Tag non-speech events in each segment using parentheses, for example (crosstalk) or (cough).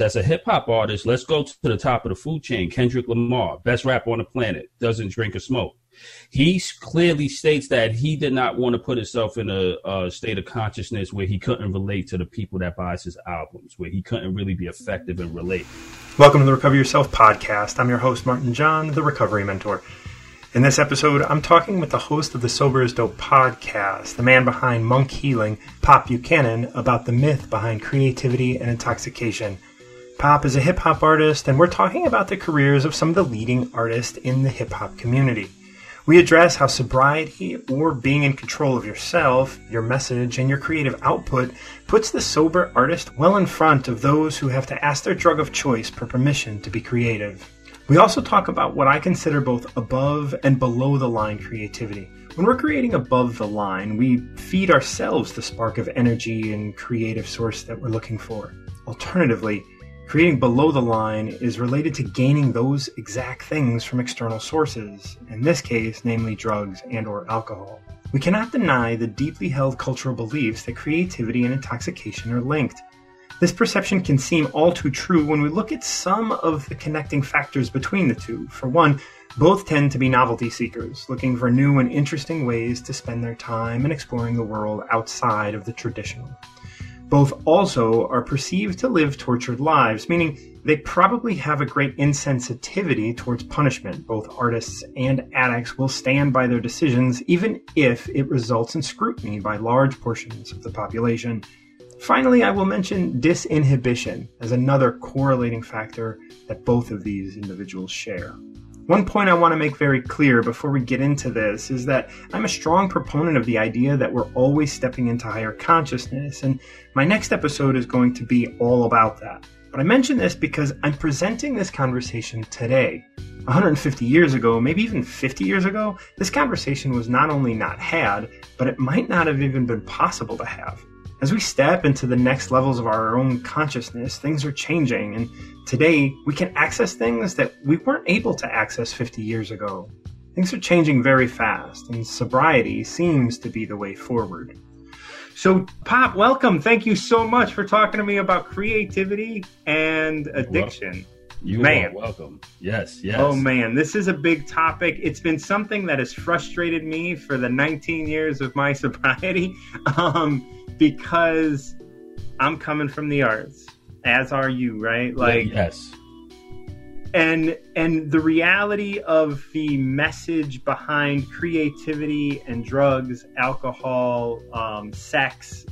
as a hip hop artist, let's go to the top of the food chain. Kendrick Lamar, best rapper on the planet, doesn't drink or smoke. He clearly states that he did not want to put himself in a, a, state of consciousness where he couldn't relate to the people that buys his albums, where he couldn't really be effective and relate. Welcome to the Recover Yourself podcast. I'm your host, Martin John, the Recovery Mentor. In this episode, I'm talking with the host of the Sober is Dope podcast, the man behind Monk Healing, Pop Buchanan, about the myth behind creativity and intoxication. Pop is a hip hop artist, and we're talking about the careers of some of the leading artists in the hip hop community. We address how sobriety or being in control of yourself, your message, and your creative output puts the sober artist well in front of those who have to ask their drug of choice for permission to be creative. We also talk about what I consider both above and below the line creativity. When we're creating above the line, we feed ourselves the spark of energy and creative source that we're looking for. Alternatively, Creating below the line is related to gaining those exact things from external sources, in this case, namely drugs and or alcohol. We cannot deny the deeply held cultural beliefs that creativity and intoxication are linked. This perception can seem all too true when we look at some of the connecting factors between the two. For one, both tend to be novelty seekers, looking for new and interesting ways to spend their time and exploring the world outside of the traditional. Both also are perceived to live tortured lives, meaning they probably have a great insensitivity towards punishment. Both artists and addicts will stand by their decisions, even if it results in scrutiny by large portions of the population. Finally, I will mention disinhibition as another correlating factor that both of these individuals share. One point I want to make very clear before we get into this is that I'm a strong proponent of the idea that we're always stepping into higher consciousness, and my next episode is going to be all about that. But I mention this because I'm presenting this conversation today. 150 years ago, maybe even 50 years ago, this conversation was not only not had, but it might not have even been possible to have. As we step into the next levels of our own consciousness, things are changing, and today we can access things that we weren't able to access 50 years ago. Things are changing very fast, and sobriety seems to be the way forward. So, Pop, welcome. Thank you so much for talking to me about creativity and addiction. You man. are welcome. Yes, yes. Oh man, this is a big topic. It's been something that has frustrated me for the 19 years of my (laughs) sobriety. Um, because I'm coming from the arts, as are you, right? Like yes. And and the reality of the message behind creativity and drugs, alcohol, um, sex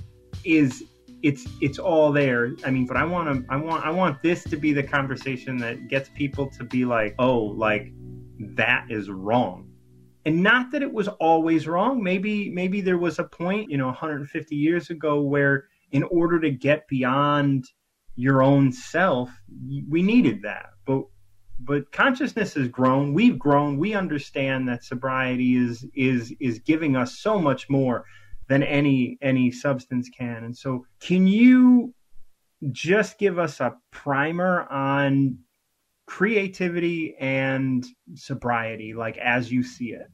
is it's it's all there. I mean, but I want to I want I want this to be the conversation that gets people to be like, "Oh, like that is wrong." And not that it was always wrong. Maybe maybe there was a point you know 150 years ago where in order to get beyond your own self we needed that. But but consciousness has grown. We've grown. We understand that sobriety is is is giving us so much more than any any substance can. And so can you just give us a primer on creativity and sobriety like as you see it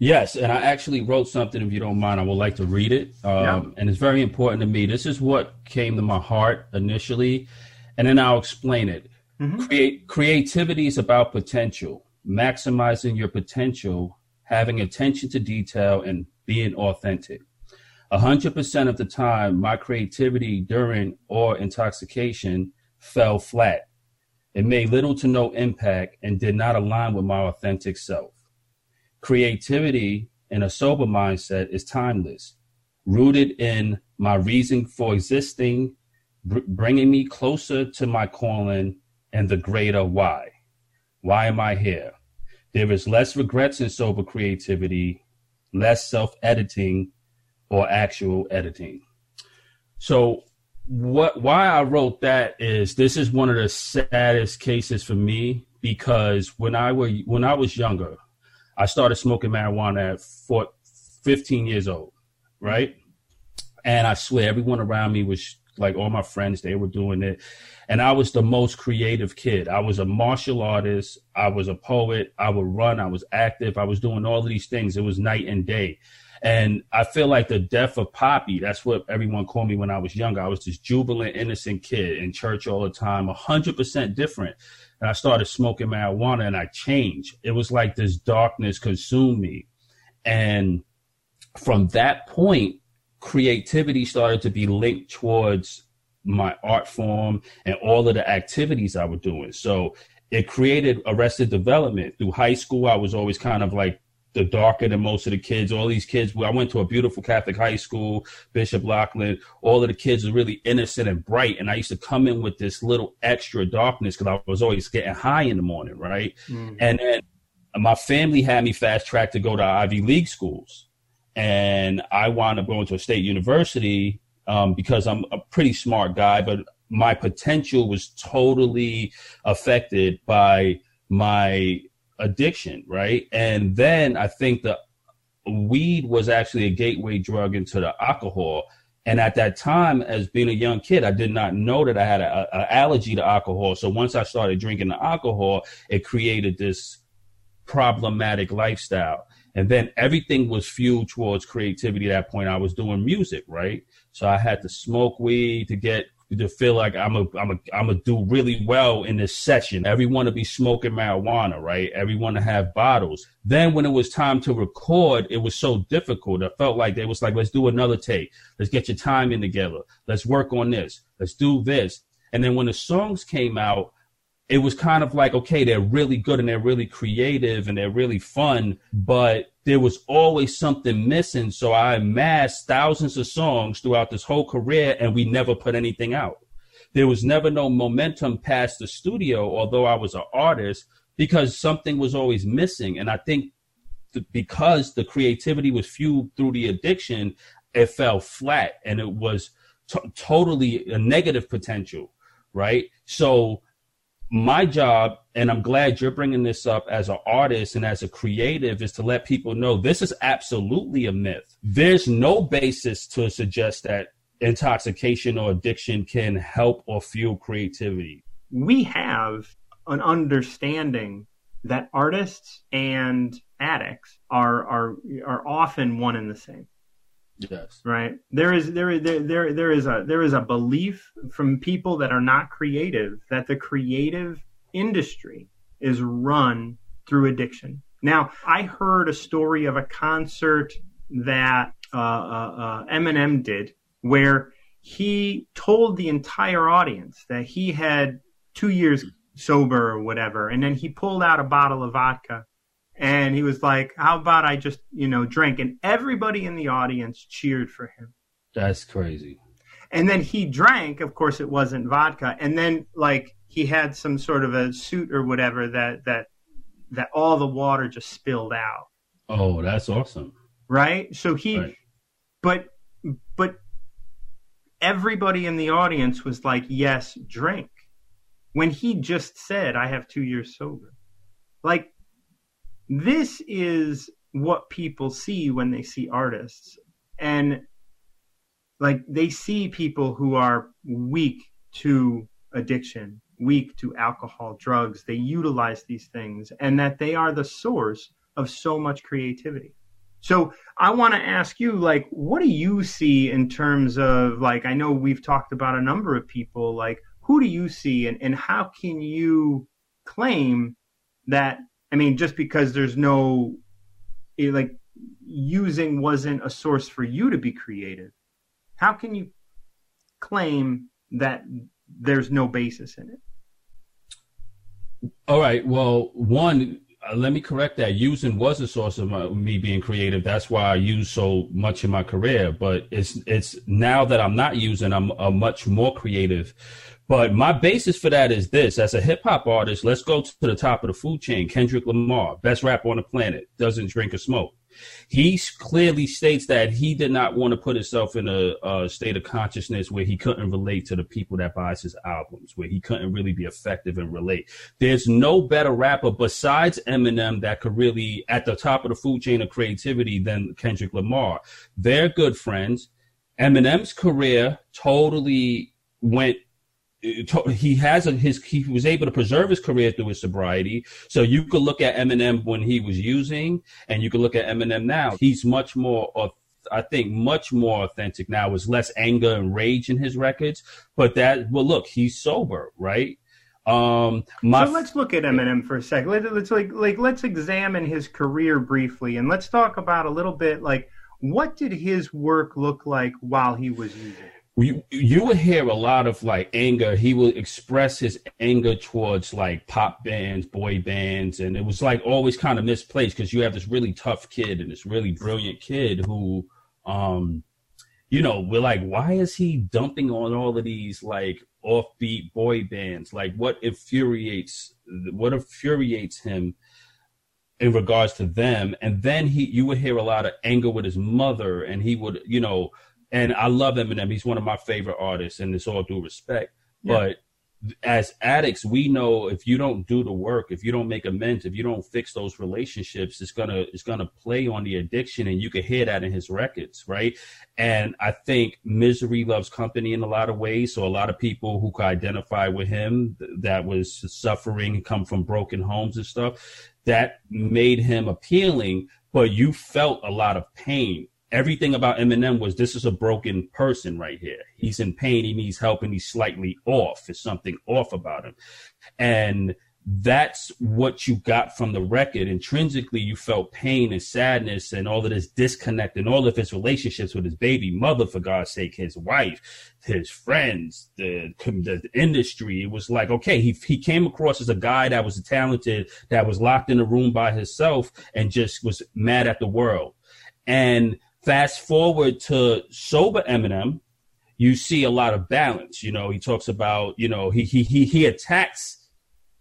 Yes, and I actually wrote something. If you don't mind, I would like to read it. Um, yeah. And it's very important to me. This is what came to my heart initially, and then I'll explain it. Mm-hmm. Create creativity is about potential, maximizing your potential, having attention to detail, and being authentic. A hundred percent of the time, my creativity during or intoxication fell flat. It made little to no impact and did not align with my authentic self. Creativity in a sober mindset is timeless, rooted in my reason for existing, br- bringing me closer to my calling and the greater why. Why am I here? There is less regrets in sober creativity, less self editing or actual editing. So, what why I wrote that is this is one of the saddest cases for me because when I were when I was younger, I started smoking marijuana at four, 15 years old, right? And I swear everyone around me was like all my friends, they were doing it. And I was the most creative kid. I was a martial artist. I was a poet. I would run. I was active. I was doing all of these things. It was night and day. And I feel like the death of Poppy, that's what everyone called me when I was younger. I was this jubilant, innocent kid in church all the time, 100% different. And I started smoking marijuana and I changed. It was like this darkness consumed me. And from that point, creativity started to be linked towards my art form and all of the activities I was doing. So it created arrested development through high school. I was always kind of like the darker than most of the kids. All these kids, I went to a beautiful Catholic high school, Bishop Loughlin. All of the kids are really innocent and bright. And I used to come in with this little extra darkness because I was always getting high in the morning, right? Mm-hmm. And then my family had me fast track to go to Ivy League schools. And I wound up going to a state university um, because I'm a pretty smart guy, but my potential was totally affected by my addiction, right? And then I think the weed was actually a gateway drug into the alcohol. And at that time, as being a young kid, I did not know that I had an allergy to alcohol. So once I started drinking the alcohol, it created this problematic lifestyle. And then everything was fueled towards creativity at that point. I was doing music, right? So I had to smoke weed to get to feel like I'm a I'm a I'm gonna do really well in this session. Everyone to be smoking marijuana, right? Everyone to have bottles. Then when it was time to record, it was so difficult. I felt like they was like, let's do another take. Let's get your timing together. Let's work on this. Let's do this. And then when the songs came out, it was kind of like, okay, they're really good and they're really creative and they're really fun, but there was always something missing. So I amassed thousands of songs throughout this whole career and we never put anything out. There was never no momentum past the studio, although I was an artist, because something was always missing. And I think th- because the creativity was fueled through the addiction, it fell flat and it was t- totally a negative potential, right? So my job, and I'm glad you're bringing this up as an artist and as a creative, is to let people know this is absolutely a myth. There's no basis to suggest that intoxication or addiction can help or fuel creativity. We have an understanding that artists and addicts are are are often one and the same. Yes. Right. There is there there there there is a there is a belief from people that are not creative that the creative industry is run through addiction. Now, I heard a story of a concert that uh, uh, uh, Eminem did where he told the entire audience that he had two years sober or whatever, and then he pulled out a bottle of vodka and he was like, "How about I just you know drink?" And everybody in the audience cheered for him. That's crazy. And then he drank. Of course, it wasn't vodka. And then like he had some sort of a suit or whatever that that that all the water just spilled out. Oh, that's awesome. Right. So he, right. but but everybody in the audience was like, "Yes, drink." When he just said, "I have two years sober," like this is what people see when they see artists. And like they see people who are weak to addiction weak to alcohol drugs. They utilize these things and that they are the source of so much creativity. So i want to ask you like what do you see in terms of like i know we've talked about a number of people like who do you see and, and how can you claim that I mean, just because there's no it, like using wasn't a source for you to be creative, how can you claim that there's no basis in it? All right. Well, one, uh, let me correct that. Using was a source of my, me being creative. That's why I use so much in my career. But it's it's now that I'm not using, I'm a much more creative but my basis for that is this: as a hip hop artist, let's go to the top of the food chain. Kendrick Lamar, best rapper on the planet, doesn't drink or smoke. He clearly states that he did not want to put himself in a, a, state of consciousness where he couldn't relate to the people that buys his albums, where he couldn't really be effective and relate. There's no better rapper besides Eminem that could really at the top of the food chain of creativity than Kendrick Lamar. They're good friends. Eminem's career totally went he has a, his he was able to preserve his career through his sobriety. So you could look at Eminem when he was using, and you could look at Eminem now. He's much more, I think, much more authentic now. There's less anger and rage in his records, but that well, look, he's sober, right? Um, my so let's look at Eminem for a second. Let, let's like like let's examine his career briefly, and let's talk about a little bit like what did his work look like while he was using you, you would hear a lot of like anger. He would express his anger towards like pop bands, boy bands, and it was like always kind of misplaced because you have this really tough kid and this really brilliant kid who, um, you know, we're like, why is he dumping on all of these like offbeat boy bands? Like, what infuriates, what infuriates him? in regards to them and then he you would hear a lot of anger with his mother and he would you know and I love Eminem. He's one of my favorite artists, and it's all due respect. Yeah. But as addicts, we know if you don't do the work, if you don't make amends, if you don't fix those relationships, it's gonna it's gonna play on the addiction, and you can hear that in his records, right? And I think misery loves company in a lot of ways. So a lot of people who could identify with him that was suffering come from broken homes and stuff, that made him appealing. But you felt a lot of pain everything about Eminem was this is a broken person right here. He's in pain. He needs help and he's slightly off. There's something off about him. And that's what you got from the record. Intrinsically, you felt pain and sadness and all of this disconnect and all of his relationships with his baby mother, for God's sake, his wife, his friends, the, the industry. It was like, okay, he, he came across as a guy that was talented, that was locked in a room by himself and just was mad at the world. And Fast forward to sober Eminem, you see a lot of balance. You know, he talks about, you know, he he he he attacks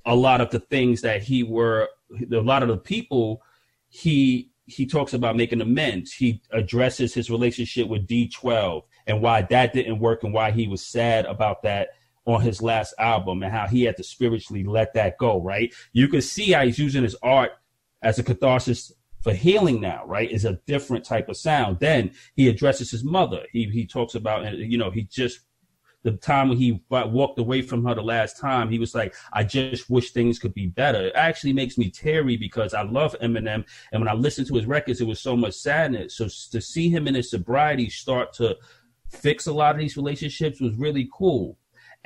a lot of the things that he were a lot of the people he he talks about making amends. He addresses his relationship with D12 and why that didn't work and why he was sad about that on his last album and how he had to spiritually let that go, right? You can see how he's using his art as a catharsis for healing now, right, is a different type of sound. Then he addresses his mother. He he talks about, uh, you know, he just the time when he walked away from her the last time, he was like, I just wish things could be better. It actually makes me teary because I love Eminem. And when I listened to his records, it was so much sadness. So to see him in his sobriety start to fix a lot of these relationships was really cool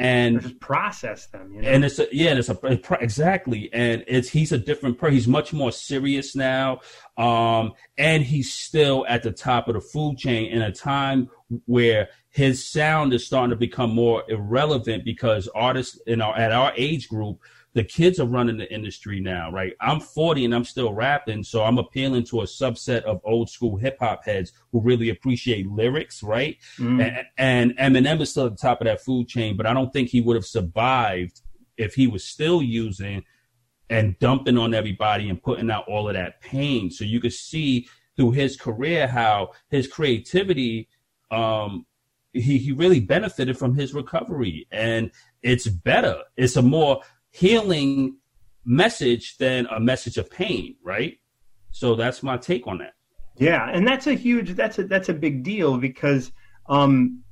and just process them. You know? And it's a, yeah, it's a exactly, and it's he's a different person. He's much more serious now, um, and he's still at the top of the food chain in a time where his sound is starting to become more irrelevant because artists in our at our age group the kids are running the industry now, right? I'm 40 and I'm still rapping, so I'm appealing to a subset of old school hip hop heads who really appreciate lyrics, right? Mm. And, and Eminem is still at the top of that food chain, but I don't think he would have survived if he was still using and dumping on everybody and putting out all of that pain. So you could see through his career how his creativity um, he, he really benefited from his recovery and it's better. It's a more healing message than a message of pain, right? So that's my take on that. Yeah, and that's a huge that's a that's a big deal because um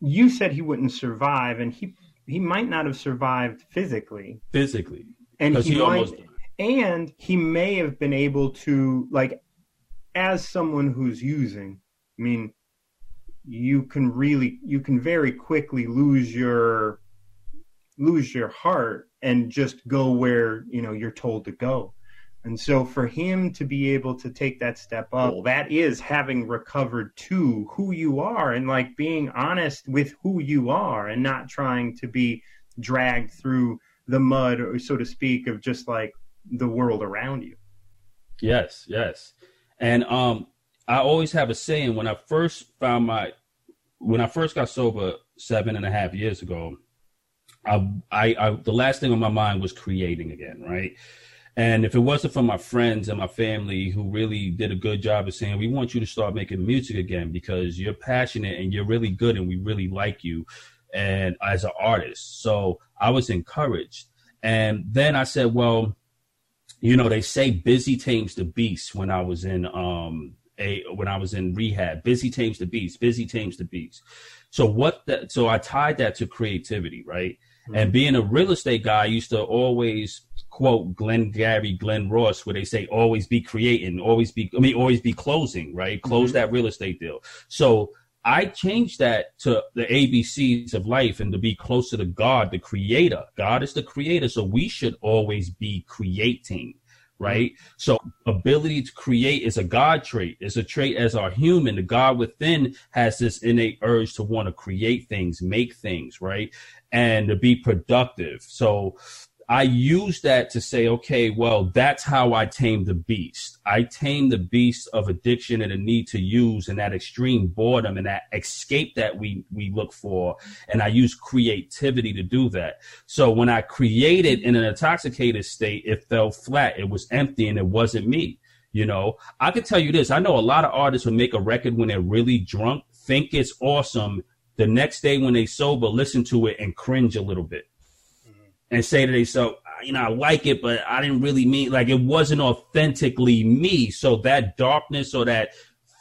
you said he wouldn't survive and he he might not have survived physically. Physically. And he, he might, almost and he may have been able to like as someone who's using, I mean, you can really you can very quickly lose your lose your heart and just go where you know you're told to go. And so for him to be able to take that step up that is having recovered to who you are and like being honest with who you are and not trying to be dragged through the mud or so to speak of just like the world around you. Yes yes. And um i always have a saying when i first found my when i first got sober seven and a half years ago I, I, I, the last thing on my mind was creating again, right? And if it wasn't for my friends and my family who really did a good job of saying, we want you to start making music again because you're passionate and you're really good and we really like you and as an artist. So I was encouraged. And then I said, well, you know, they say busy tames the beast when I was in, um, a when I was in rehab. Busy tames the beast. Busy tames the beast. So what that? So I tied that to creativity, right? Mm-hmm. And being a real estate guy, I used to always quote Glengarry Glen Ross, where they say always be creating, always be, I mean, always be closing, right? Close mm-hmm. that real estate deal. So I changed that to the ABCs of life and to be closer to God, the creator. God is the creator. So we should always be creating right? So ability to create is a God trait. It's a trait as our human. The God within has this innate urge to want to create things, make things, right? And to be productive. So I use that to say, okay, well, that's how I tame the beast. I tame the beast of addiction and a need to use and that extreme boredom and that escape that we, we look for. And I use creativity to do that. So when I created in an intoxicated state, it fell flat. It was empty and it wasn't me. You know, I could tell you this. I know a lot of artists will make a record when they're really drunk, think it's awesome. The next day when they sober, listen to it and cringe a little bit mm-hmm. and say to themselves, you know, I like it, but I didn't really mean like it wasn't authentically me. So that darkness or that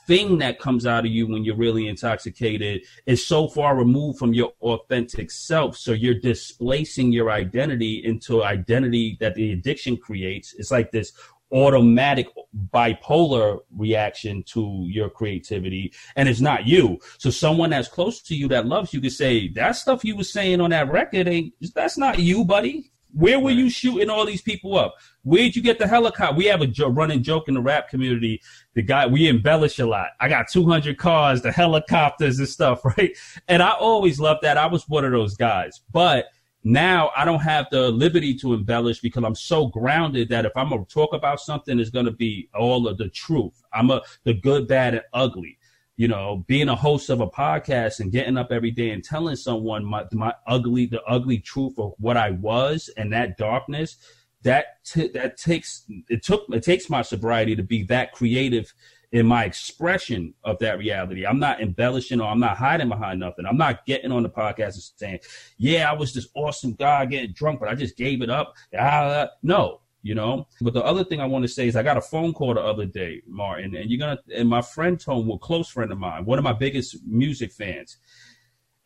thing that comes out of you when you're really intoxicated is so far removed from your authentic self. So you're displacing your identity into identity that the addiction creates. It's like this automatic bipolar reaction to your creativity and it's not you. So someone that's close to you that loves you could say that stuff you was saying on that record ain't that's not you buddy. Where were you shooting all these people up? Where'd you get the helicopter? We have a jo- running joke in the rap community. The guy we embellish a lot. I got 200 cars the helicopters and stuff (laughs) right? And i always loved that. I was one of those guys. But now I don't have the liberty to embellish because I'm so grounded that if I'm gonna talk about something, it's gonna be all of the truth. I'm a the good, bad, and ugly. You know, being a host of a podcast and getting up every day and telling someone my my ugly, the ugly truth of what I was and that darkness, that t- that takes it took it takes my sobriety to be that creative in my expression of that reality. I'm not embellishing or I'm not hiding behind nothing. I'm not getting on the podcast and saying, yeah, I was this awesome guy getting drunk, but I just gave it up. Ah, no, you know. But the other thing I want to say is I got a phone call the other day, Martin, and you're gonna and my friend Tone, a close friend of mine, one of my biggest music fans.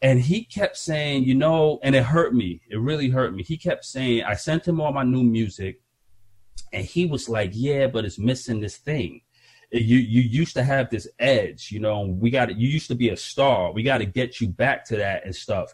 And he kept saying, you know, and it hurt me. It really hurt me. He kept saying, I sent him all my new music, and he was like, Yeah, but it's missing this thing you you used to have this edge, you know. We got you used to be a star. We got to get you back to that and stuff.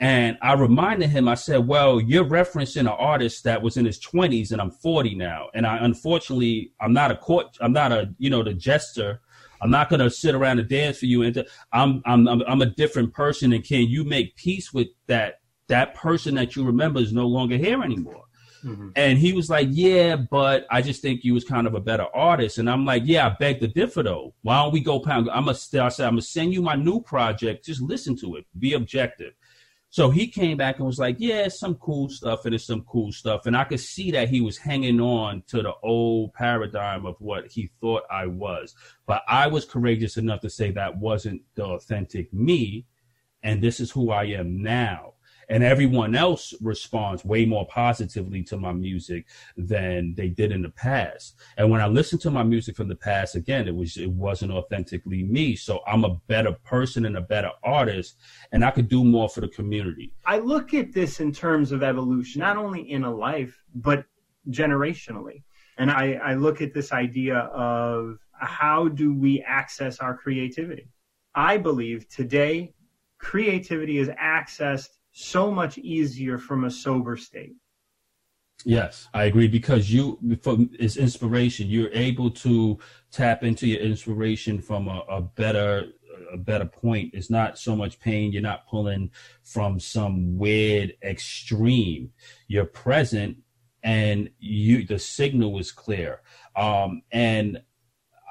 And I reminded him. I said, "Well, you're referencing an artist that was in his 20s, and I'm 40 now. And I unfortunately, I'm not a court. I'm not a you know the jester. I'm not gonna sit around and dance for you. And I'm I'm, I'm a different person. And can you make peace with that? That person that you remember is no longer here anymore." Mm-hmm. And he was like, Yeah, but I just think you was kind of a better artist. And I'm like, Yeah, I beg to differ though. Why don't we go pound? I'm gonna said, I'm gonna send you my new project. Just listen to it. Be objective. So he came back and was like, Yeah, some cool stuff and it's some cool stuff. And I could see that he was hanging on to the old paradigm of what he thought I was. But I was courageous enough to say that wasn't the authentic me. And this is who I am now and everyone else responds way more positively to my music than they did in the past. And when I listen to my music from the past, again, it was it wasn't authentically me. So I'm a better person and a better artist, and I could do more for the community. I look at this in terms of evolution, not only in a life but generationally. And I, I look at this idea of how do we access our creativity? I believe today creativity is accessed so much easier from a sober state. Yes, I agree because you from it's inspiration. You're able to tap into your inspiration from a, a better a better point. It's not so much pain. You're not pulling from some weird extreme. You're present and you the signal is clear. Um, and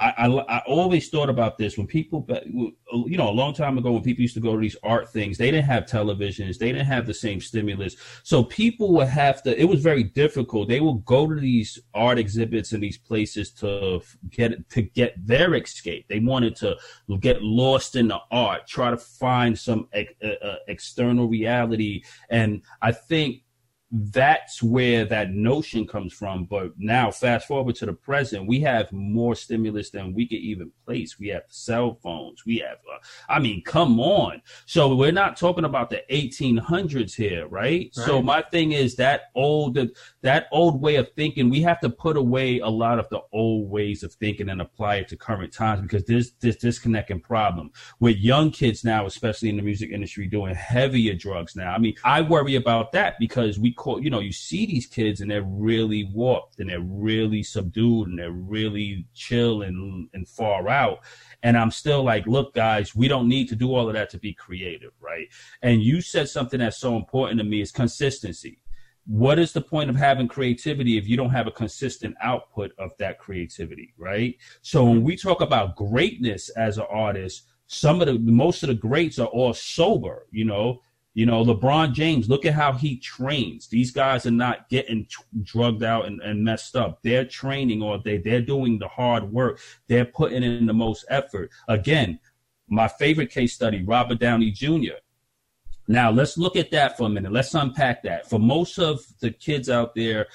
I, I, always thought about this when people, you know, a long time ago when people used to go to these art things, they didn't have televisions, they didn't have the same stimulus. So people would have to, it was very difficult. They would go to these art exhibits and these places to get, to get their escape. They wanted to get lost in the art, try to find some uh, uh, external reality. And I think that's where that notion comes from. But now, fast forward to the present, we have more stimulus than we could even place. We have cell phones. We have, uh, I mean, come on. So we're not talking about the 1800s here, right? right? So my thing is that old, that old way of thinking, we have to put away a lot of the old ways of thinking and apply it to current times because there's this disconnecting problem with young kids now, especially in the music industry, doing heavier drugs now. I mean, I worry about that because we call, you know, you see these kids and they're really warped and they're really subdued and they're really chill and, and far out. And I'm still like, look, guys, we don't need to do all of that to be creative, right? And you said something that's so important to me is consistency. What is the point of having creativity if you don't have a consistent output of that creativity, right? So when we talk about greatness as an artist, some of the most of the greats are all sober, you know, you know, LeBron James, look at how he trains. These guys are not getting t- drugged out and, and messed up. They're training all day. They're doing the hard work. They're putting in the most effort. Again, my favorite case study, Robert Downey Jr. Now let's look at that for a minute. Let's unpack that. For most of the kids out there,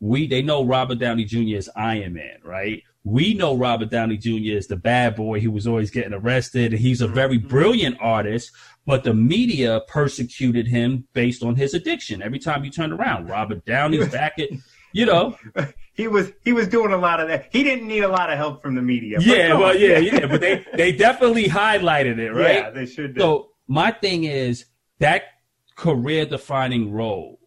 we they know Robert Downey Jr. is Iron Man, right? We know Robert Downey Jr. is the bad boy He was always getting arrested. He's a very mm-hmm. brilliant artist, but the media persecuted him based on his addiction. Every time you turn around, Robert Downey's (laughs) back at, you know. (laughs) He was he was doing a lot of that. He didn't need a lot of help from the media. Yeah, well, yeah, (laughs) yeah, but they they definitely highlighted it, right? Yeah, they should. Do. So my thing is that career defining role,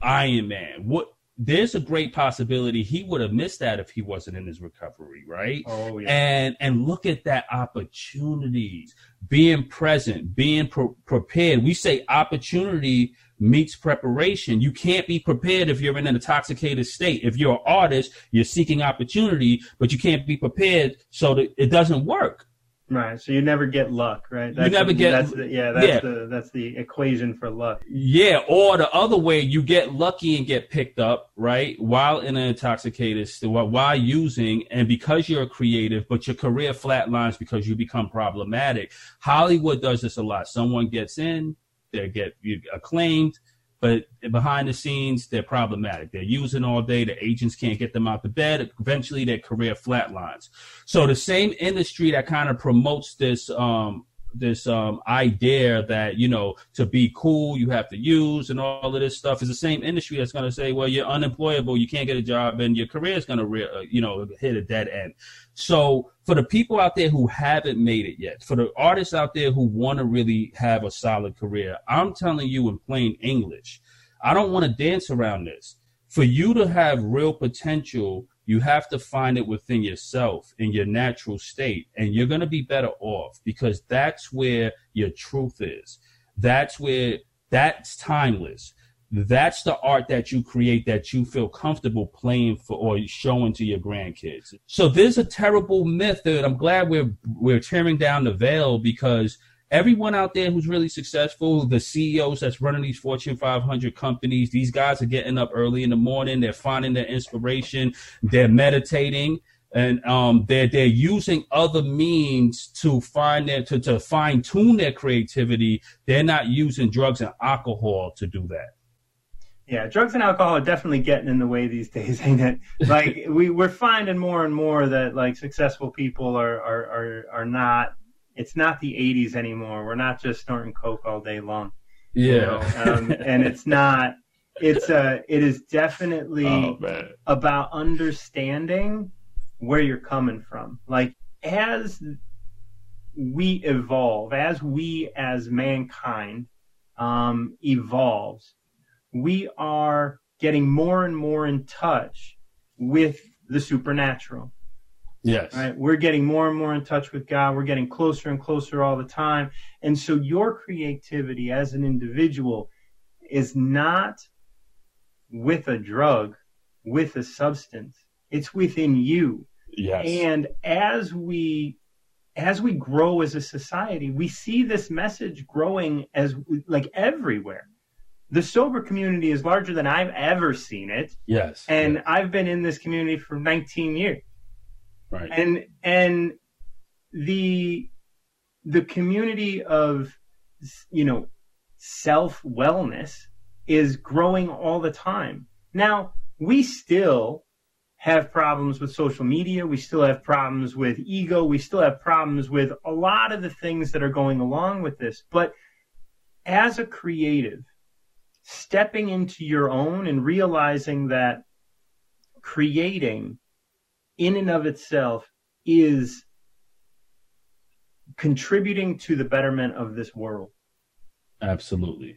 Iron Man. What there's a great possibility he would have missed that if he wasn't in his recovery, right? Oh yeah. And and look at that opportunities, being present, being pre- prepared. We say opportunity meets preparation. You can't be prepared if you're in an intoxicated state. If you're an artist, you're seeking opportunity, but you can't be prepared so that it doesn't work. Right. So you never get luck, right? That's you never get. That's the, yeah. That's yeah. the that's the equation for luck. Yeah. Or the other way, you get lucky and get picked up, right? While in an intoxicated state, while using, and because you're a creative, but your career flatlines because you become problematic. Hollywood does this a lot. Someone gets in, they get acclaimed but behind the scenes, they're problematic. They're using all day. The agents can't get them out the bed. Eventually, their career flatlines. So the same industry that kind of promotes this um, this um, idea that you know to be cool you have to use and all of this stuff. Is the same industry that's going to say well you're unemployable you can't get a job and your career is going to re- uh, you know hit a dead end. So for the people out there who haven't made it yet for the artists out there who want to really have a solid career i'm telling you in plain english i don't want to dance around this. For you to have real potential you have to find it within yourself in your natural state and you're going to be better off because that's where your truth is. That's where that's timeless. That's the art that you create that you feel comfortable playing for or showing to your grandkids. So there's a terrible myth that i'm glad we're we're tearing down the veil because everyone out there who's really successful, the CEOs that's running these Fortune 500 companies, these guys are getting up early in the morning. They're finding their inspiration. They're meditating. And um, they're they're using other means to find their to, to fine tune their creativity. They're not using drugs and alcohol to do that. Yeah, drugs and alcohol are definitely getting in the way these days, ain't it? (laughs) Like we we're finding more and more that like successful people are are are, are not it's not the 80s anymore. We're not just snorting coke all day long. Yeah. You know? um, and it's not it's uh it is definitely oh, about understanding where you're coming from. Like as we evolve, as we as mankind um, evolves, we are getting more and more in touch with the supernatural. Yes. Right. We're getting more and more in touch with God. We're getting closer and closer all the time. And so your creativity as an individual is not with a drug, with a substance. It's within you. Yes. And as we as we grow as a society, we see this message growing as like everywhere. The sober community is larger than I've ever seen it. Yes. And yes. I've been in this community for 19 years. Right. And and the the community of you know self wellness is growing all the time. Now, we still have problems with social media. We still have problems with ego. We still have problems with a lot of the things that are going along with this. But as a creative, stepping into your own and realizing that creating in and of itself is contributing to the betterment of this world. Absolutely.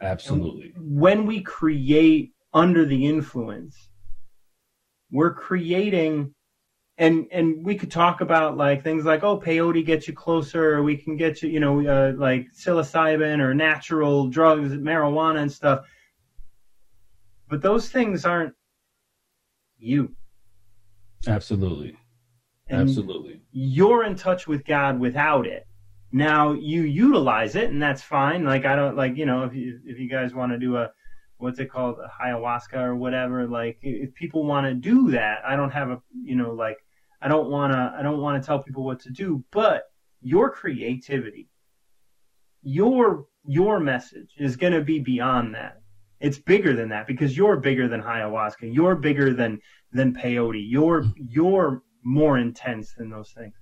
Absolutely. And when we create under the influence, we're creating and and we could talk about like things like oh peyote gets you closer or we can get you you know uh, like psilocybin or natural drugs marijuana and stuff but those things aren't you absolutely. And absolutely. you're in touch with god without it. Now you utilize it and that's fine. Like i don't like you know if you if you guys want to do a what's it called ayahuasca or whatever like if people want to do that i don't have a you know like i don't want to i don't want to tell people what to do but your creativity your your message is going to be beyond that. It's bigger than that because you're bigger than ayahuasca. You're bigger than than peyote. You're you're more intense than those things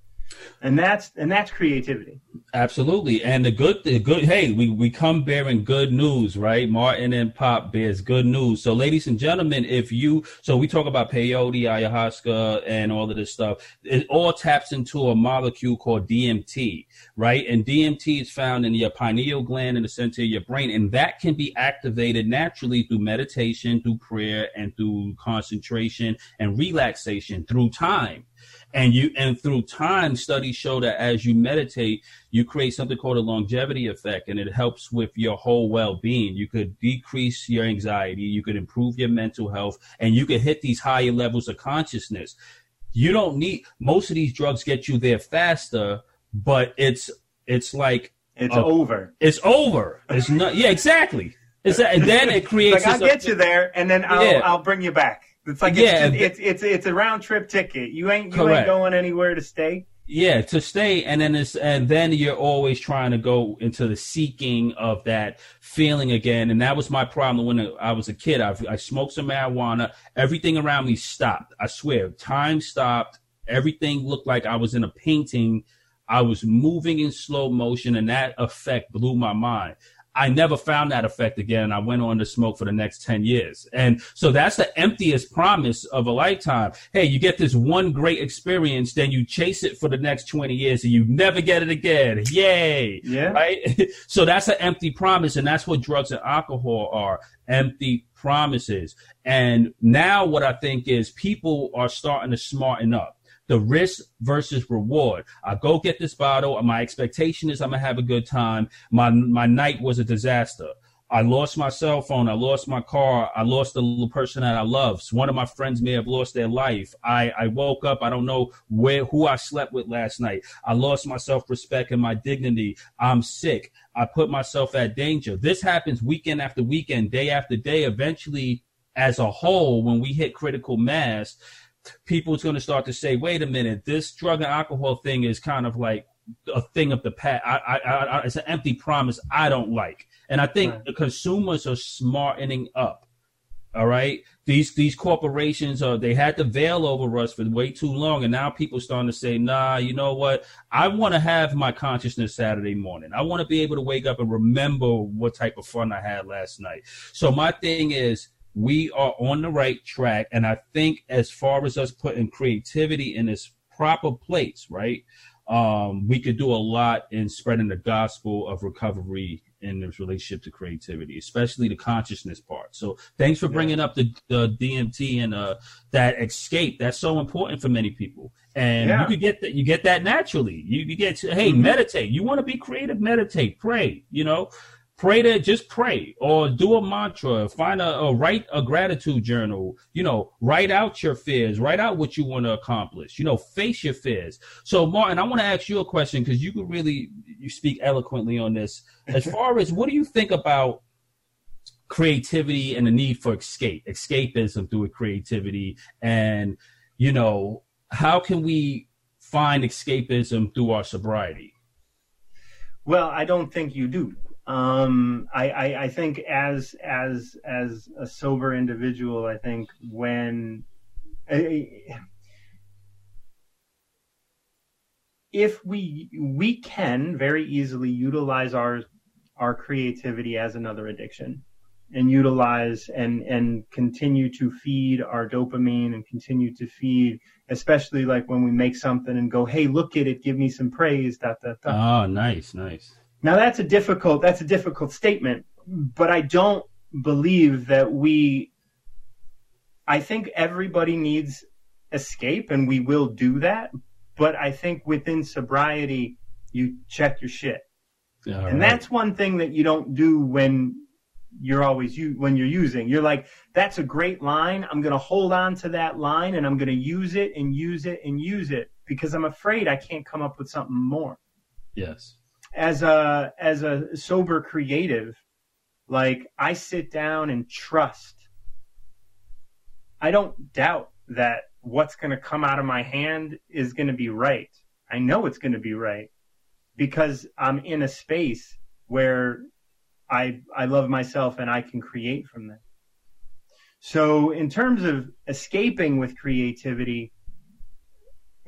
and that's and that's creativity. Absolutely. And the good the good hey we we come bearing good news right? Martin and pop bears good news. So ladies and gentlemen if you so we talk about peyote ayahuasca and all of this stuff. It all taps into a molecule called dmt right? And dmt is found in your pineal gland in the center of your brain and that can be activated naturally through meditation through prayer and through concentration and relaxation through time and you and through time studies show that as you meditate you create something called a longevity effect and it helps with your whole well-being. You could decrease your anxiety you could improve your mental health and you could hit these higher levels of consciousness. You don't need most of these drugs get you there faster but it's it's like it's uh, over. it's over. It's not yeah exactly. It's, and then it (laughs) creates like i'll get you there and then i'll yeah. i'll bring you back it's like yeah, it's, it's, it's it's a round trip ticket. You ain't you correct. ain't going anywhere to stay. Yeah, to stay, and then it's and then you're always trying to go into the seeking of that feeling again, and that was my problem when I was a kid. I, I smoked some marijuana. Everything around me stopped. I swear, time stopped. Everything looked like I was in a painting. I was moving in slow motion, and that effect blew my mind. I never found that effect again. I went on to smoke for the next 10 years. And so that's the emptiest promise of a lifetime. Hey, you get this one great experience, then you chase it for the next 20 years and you never get it again. Yay. Yeah. Right. (laughs) so that's an empty promise. And that's what drugs and alcohol are empty promises. And now what I think is people are starting to smarten up the risk versus reward. I go get this bottle. My expectation is I'm gonna have a good time. My my night was a disaster. I lost my cell phone. I lost my car. I lost the little person that I love. One of my friends may have lost their life. I, I woke up. I don't know where who I slept with last night. I lost my self respect and my dignity. I'm sick. I put myself at danger. This happens weekend after weekend, day after day. Eventually, as a whole, when we hit critical mass, people's going to start to say, wait a minute, this drug and alcohol thing is kind of like a thing of the past. I, I, I, it's an empty promise I don't like. And I think right. the consumers are smartening up. All right. These these corporations are they had the veil over us for way too long. And now people starting to say, nah, you know what? I want to have my consciousness Saturday morning. I want to be able to wake up and remember what type of fun I had last night. So my thing is we are on the right track. And I think as far as us putting creativity in its proper place, right? Um, we could do a lot in spreading the gospel of recovery in this relationship to creativity, especially the consciousness part. So thanks for bringing yeah. up the, the DMT and uh, that escape. That's so important for many people. And yeah. you could get that, you get that naturally. You, you get to, hey, mm-hmm. meditate. You want to be creative, meditate, pray, you know, pray to just pray or do a mantra find a, a, write a gratitude journal you know write out your fears write out what you want to accomplish you know face your fears. So martin i want to ask you a question because you could really you speak eloquently on this. As (laughs) far as what do you think about creativity and the need for escape escapism through creativity? And you know how can we find escapism through our sobriety? Well i don't think you do Um, I, I, I think as as as a sober individual, I think when if we we can very easily utilize our our creativity as another addiction and utilize and and continue to feed our dopamine and continue to feed especially like when we make something and go hey look at it give me some praise da. oh nice nice now that's a difficult that's a difficult statement but i don't believe that we i think everybody needs escape and we will do that but I think within sobriety, you check your shit. and right. that's one thing that you don't do when you're always you when you're using. You're like, that's a great line. I'm going to hold on to that line and I'm going to use it and use it and use it because I'm afraid I can't come up with something more. Yes. As a as a sober creative, like I sit down and trust. I don't doubt that what's going to come out of my hand is going to be right. I know it's going to be right because I'm in a space where I I love myself and I can create from that. So in terms of escaping with creativity,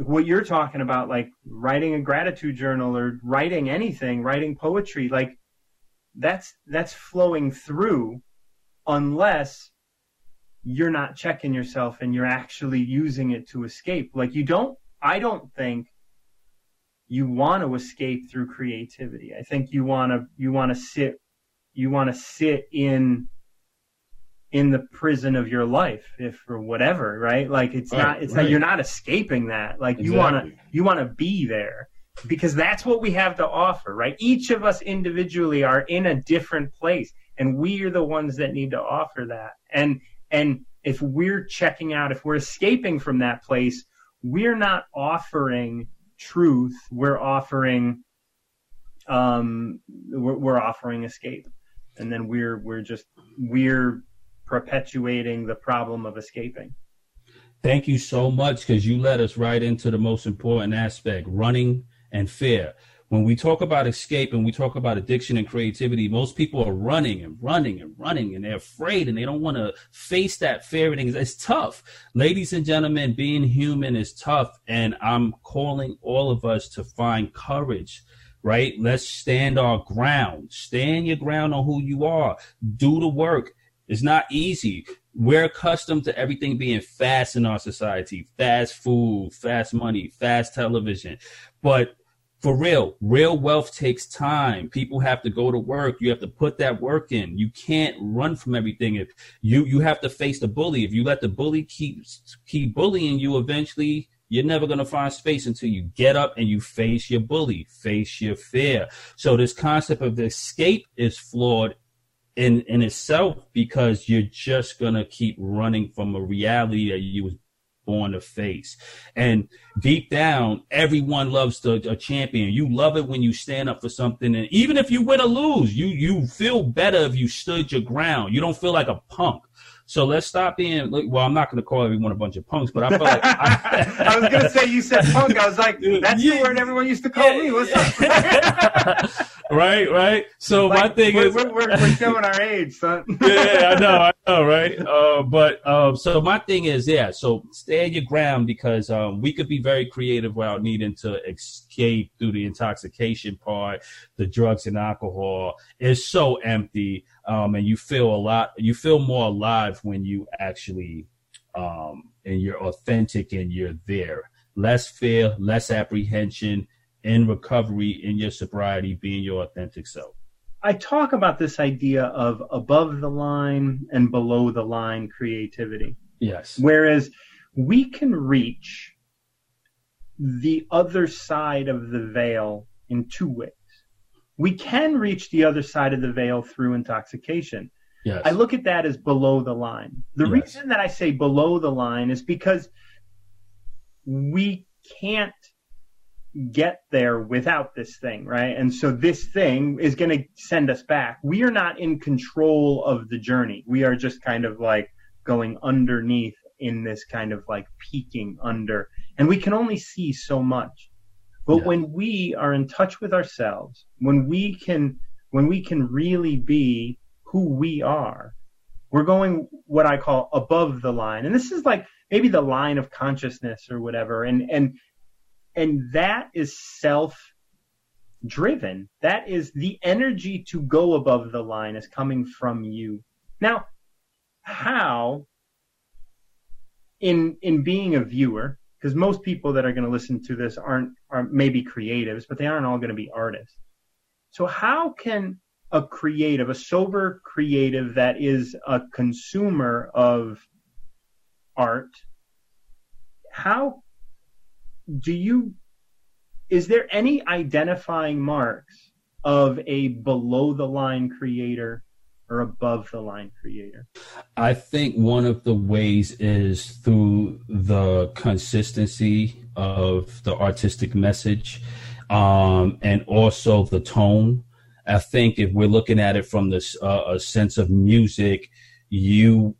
what you're talking about, like writing a gratitude journal or writing anything, writing poetry, like that's that's flowing through unless you're not checking yourself and you're actually using it to escape. Like you don't, I don't think you want to escape through creativity. I think you want to, you want to sit, you want to sit in, in the prison of your life, if or whatever, right? Like it's right, not, it's right. not, you're not escaping that. Like exactly. you want to, you want to be there because that's what we have to offer, right? Each of us individually are in a different place and we are the ones that need to offer that. And and if we're checking out, if we're escaping from that place, we're not offering truth. We're offering, um, we're, we're offering escape, and then we're we're just we're perpetuating the problem of escaping. Thank you so much because you led us right into the most important aspect: running and fear when we talk about escape and we talk about addiction and creativity, most people are running and running and running and they're afraid and they don't want to face that fear. And it's tough. Ladies and gentlemen, being human is tough. And I'm calling all of us to find courage right? Let's stand our ground. Stand your ground on who you are. Do the work. It's not easy. We're accustomed to everything being fast in our society fast food, fast money, fast television. But for real, real wealth takes time. People have to go to work. You have to put that work in. You can't run from everything. If you you have to face the bully. If you let the bully keep keep bullying you, eventually you're never going to find space until you get up and you face your bully, face your fear. So this concept of escape is flawed in in itself because you're just to keep running from a reality that you was born to face. And deep down, everyone loves to, a champion. You love it when you stand up for something, and even if you win or lose, you you feel better if you stood your ground. You don't feel like a punk. So let's stop being. Well, I'm not going to call everyone a bunch of punks, but I felt like I, (laughs) I was going to say you said punk. I was like, that's yeah, the word everyone used to call yeah, me. What's up? (laughs) right, right. So like, my thing we're, is, we're, we're, we're, showing our age, son. (laughs) yeah, I know, I know, right? Uh, but um, so my thing is, yeah. So stay stand your ground because um, we could be very creative without needing to escape through the intoxication part, the drugs and alcohol. It's so empty um, and you feel a lot you feel more alive when you actually um, and you're authentic and you're there. Less fear less apprehension in recovery in your sobriety being your authentic self. I talk about this idea of above the line and below the line creativity. Yes. Whereas we can reach the other side of the veil in two ways we can reach the other side of the veil through intoxication. Yes. I look at that as below the line. The yes. reason that I say below the line is because we can't get there without this thing, right? And so this thing is going to send us back. We are not in control of the journey. We are just kind of like going underneath in this kind of like peeking under. And we can only see so much. But yeah. when we are in touch with ourselves, when we can when we can really be who we are. We're going what I call above the line. And this is like maybe the line of consciousness or whatever. And and and that is self driven. That is the energy to go above the line is coming from you. Now, how in in being a viewer, because most people that are going to listen to this aren't are maybe creatives, but they aren't all going to be artists. So how can a creative, a sober creative that is a consumer of art, how do you is there any identifying marks of a below the line creator or above the line creator? I think one of the ways is through the consistency of the artistic message um, and also the tone. I think if we're looking at it from this uh, a sense of music, you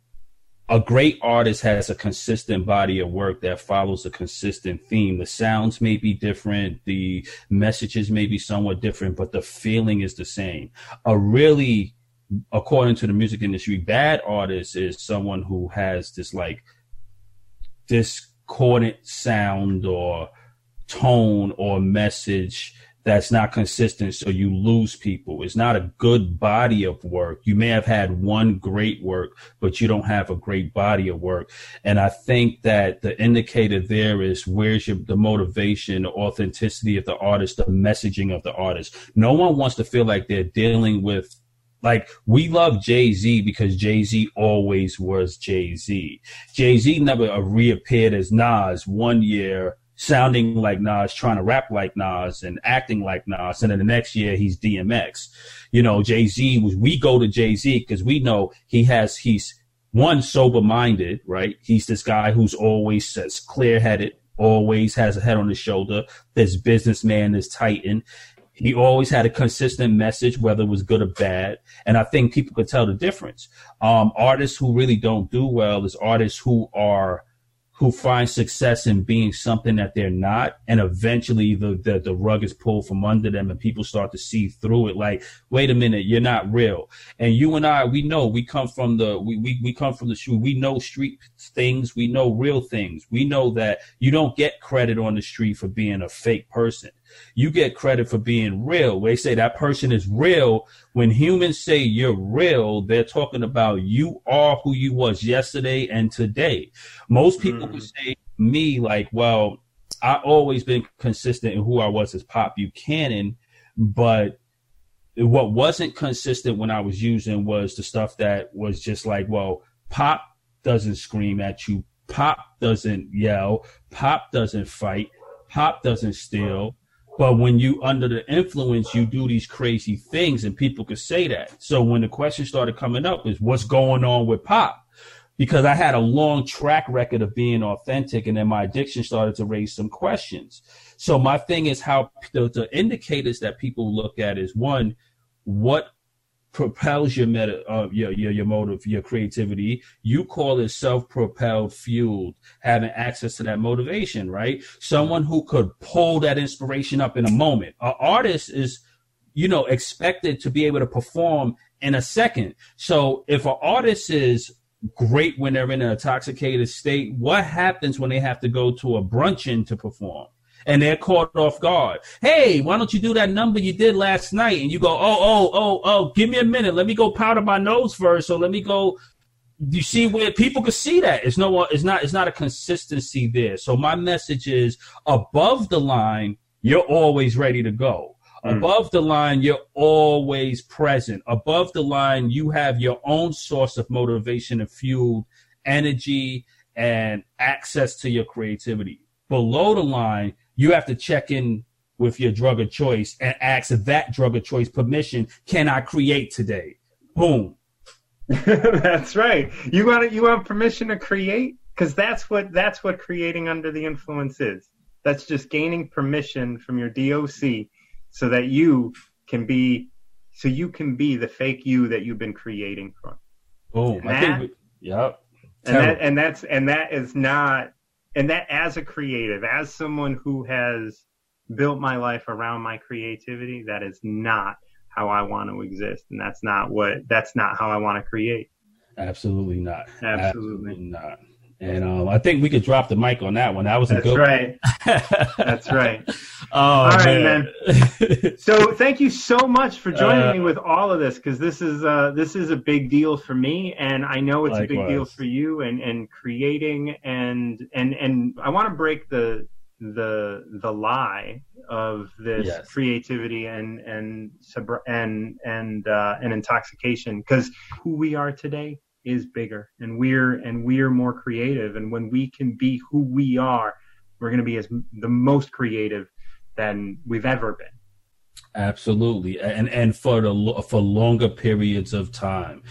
a great artist has a consistent body of work that follows a consistent theme. The sounds may be different, the messages may be somewhat different, but the feeling is the same. A really, according to the music industry, bad artist is someone who has this like discordant sound or tone or message that's not consistent so you lose people. It's not a good body of work. You may have had one great work but you don't have a great body of work. And i think that the indicator there is where's your the motivation the authenticity of the artist the messaging of the artist. No one wants to feel like they're dealing with like we love Jay Z because Jay Z always was Jay Z. Jay Z never reappeared as Nas one year sounding like Nas, trying to rap like Nas and acting like Nas. And then the next year he's DMX. You know, Jay Z was, we go to Jay Z because we know he has, he's one sober minded, right? He's this guy who's always says clear headed, always has a head on his shoulder. This businessman, this titan. He always had a consistent message, whether it was good or bad. And I think people could tell the difference. Um, artists who really don't do well is artists who are, who find success in being something that they're not. And eventually the, the, the rug is pulled from under them and people start to see through it. Like wait a minute you're not real. And you and i we know we come from the we, we, we come from the street. We know street things. We know real things. We know that you don't get credit on the street for being a fake person you get credit for being real. They say that person is real. When humans say you're real, they're talking about you are who you was yesterday and today. Most people mm. would say me like, well, I always been consistent in who I was as Pop Buchanan, but what wasn't consistent when I was using was the stuff that was just like, well, Pop doesn't scream at you. Pop doesn't yell. Pop doesn't fight. Pop doesn't steal. But when you under the influence, you do these crazy things, and people could say that. So when the question started coming up, is what's going on with pop? Because I had a long track record of being authentic, and then my addiction started to raise some questions. So my thing is how the, the indicators that people look at is one, what propels your meta, uh, your, your, your motive, your creativity. You call it self-propelled, fueled, having access to that motivation, right? Someone who could pull that inspiration up in a moment. An artist is, you know, expected to be able to perform in a second. So if an artist is great when they're in an intoxicated state, what happens when they have to go to a bruncheon to perform? And they're caught off guard. Hey, why don't you do that number you did last night? And you go, oh, oh, oh, oh, give me a minute. Let me go powder my nose first. So let me go. You see where people can see that it's no, it's not, it's not a consistency there. So my message is above the line, you're always ready to go. Mm. Above the line, you're always present. Above the line, you have your own source of motivation and fuel, energy, and access to your creativity. Below the line, you have to check in with your drug of choice and ask that drug of choice permission. Can I create today? Boom. (laughs) that's right. You want you want permission to create because that's what that's what creating under the influence is. That's just gaining permission from your DOC so that you can be so you can be the fake you that you've been creating from. Oh, I that, think we, yep. And that, and that's and that is not and that as a creative, as someone who has built my life around my creativity, that is not how I want to exist, and that's not what that's not how I want to create. Absolutely not. Absolutely, Absolutely not. And um, I think we could drop the mic on that one. That was a good. That's right. (laughs) That's right. oh, All right, man. So thank you so much for joining Uh, me with all of this because this is uh, this is a big deal for me, and I know it's a big deal for you. And and creating and and and I want to break the the the lie of this Yes. creativity and and and and uh, and intoxication because who we are today is bigger and we're and we're more creative and when we can be who we are we're going to be as the most creative than we've ever been Absolutely, and and for the for longer periods of time,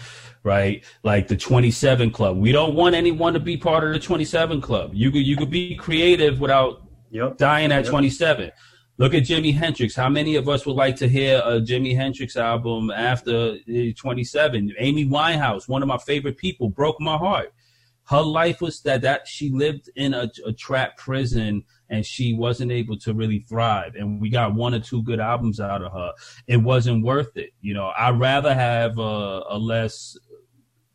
right? Like the Twenty Seven Club. We don't want anyone to be part of the Twenty Seven Club. You could you could be creative without yep dying at Yep. 27. Look at Jimi Hendrix. How many of us would like to hear a Jimi Hendrix album after uh, 27? Amy Winehouse, one of my favorite people, broke my heart. Her life was that that she lived in a, a trap prison and she wasn't able to really thrive. And we got one or two good albums out of her. It wasn't worth it. You know, I'd rather have a, a less,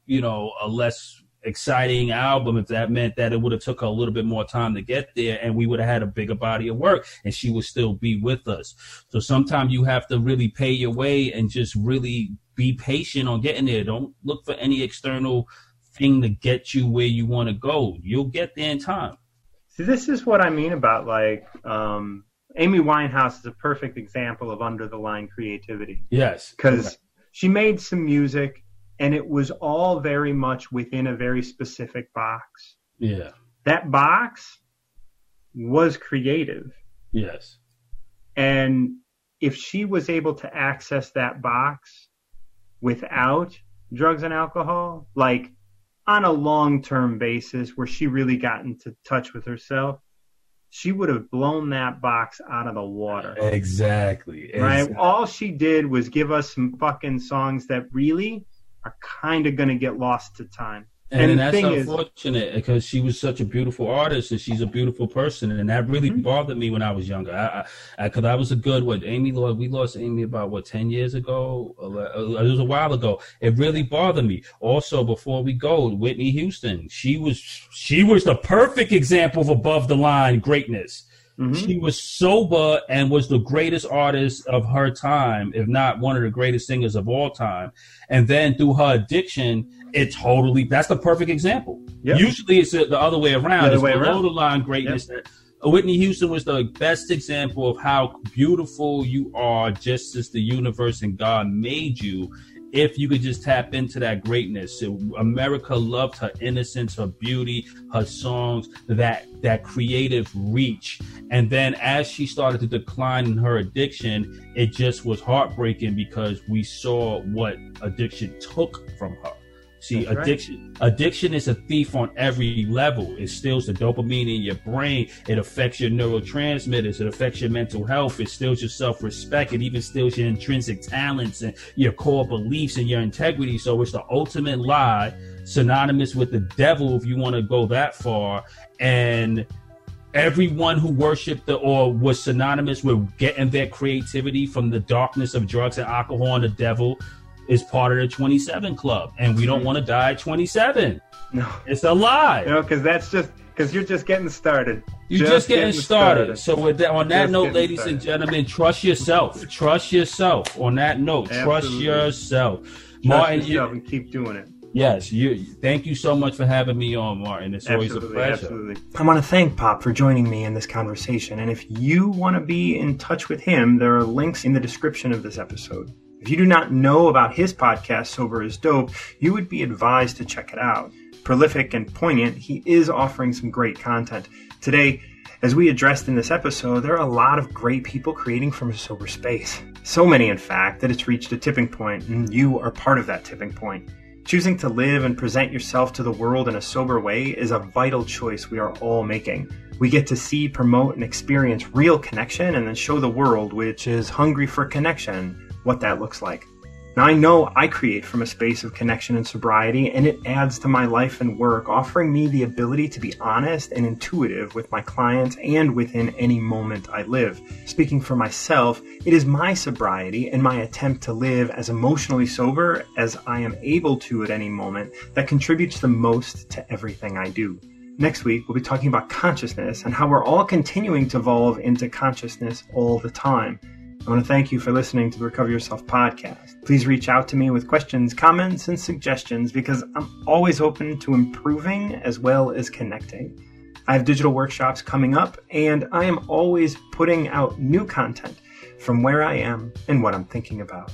you know, a less exciting album if that meant that it would have took her a little bit more time to get there and we would have had a bigger body of work and she would still be with us. So sometimes you have to really pay your way and just really be patient on getting there. Don't look for any external thing to get you where you want to go. You'll get there in time. See, this is what I mean about like um, Amy Winehouse is a perfect example of under the line creativity. Yes. Because she made some music and it was all very much within a very specific box. yeah That box was creative. yes And if she was able to access that box without drugs and alcohol, like on a long term basis where she really got into touch with herself, she would have blown that box out of the water. exactly Right? Exactly. All she did was give us some fucking songs that really are kind of going to get lost to time. And, And that's thing is- unfortunate because she was such a beautiful artist and she's a beautiful person, and that really Mhm. bothered me when I was younger. I, I, because I, was a good what Amy lost. We lost Amy about what ten years ago. It was a while ago. It really bothered me. Also, before we go, Whitney Houston. She was she was the perfect example of above the line greatness. Mhm. She was sober and was the greatest artist of her time, if not one of the greatest singers of all time. And then through her addiction, it totally, that's the perfect example. Yep. Usually it's the other way around. The it's way below the line greatness. Whitney Houston was the best example of how beautiful you are just as the universe and God made you. If you could just tap into that greatness, America loved her innocence, her beauty, her songs, that that creative reach. And then as she started to decline in her addiction, it just was heartbreaking because we saw what addiction took from her. See, That's right. addiction addiction is a thief on every level. It steals the dopamine in your brain. It affects your neurotransmitters. It affects your mental health. It steals your self-respect. It even steals your intrinsic talents and your core beliefs and your integrity. So it's the ultimate lie, synonymous with the devil if you want to go that far. And everyone who worshipped the or was synonymous with getting their creativity from the darkness of drugs and alcohol and the devil is part of the 27 club and we don't hmm. want to die at 27 No. it's a lie You know, because that's just because you're just getting started. you're just, getting, started. so with that, on that Just note ladies started. and gentlemen trust yourself trust yourself on that note trust yourself Trust martin yourself you, and keep doing it. yes you thank you so much for having me on martin it's always a pleasure absolutely. I want to thank Pop for joining me in this conversation. And if you want to be in touch with him, there are links in the description of this episode. If you do not know about his podcast, Sober is Dope, you would be advised to check it out. Prolific and poignant, he is offering some great content. Today, as we addressed in this episode, there are a lot of great people creating from a sober space. So many, in fact, that it's reached a tipping point, and you are part of that tipping point. Choosing to live and present yourself to the world in a sober way is a vital choice we are all making. We get to see, promote, and experience real connection and then show the world, which is hungry for connection, what that looks like. Now, I know I create from a space of connection and sobriety, and it adds to my life and work, offering me the ability to be honest and intuitive with my clients and within any moment I live. Speaking for myself, it is my sobriety and my attempt to live as emotionally sober as I am able to at any moment that contributes the most to everything I do. Next week, we'll be talking about consciousness and how we're all continuing to evolve into consciousness all the time. I want to thank you for listening to the Recover Yourself podcast. Please reach out to me with questions, comments, and suggestions because I'm always open to improving as well as connecting. I have digital workshops coming up, and I am always putting out new content from where I am and what I'm thinking about.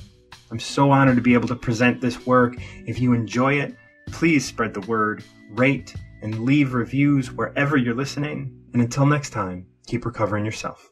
I'm so honored to be able to present this work. If you enjoy it, please spread the word, rate, and leave reviews wherever you're listening. And until next time, keep recovering yourself.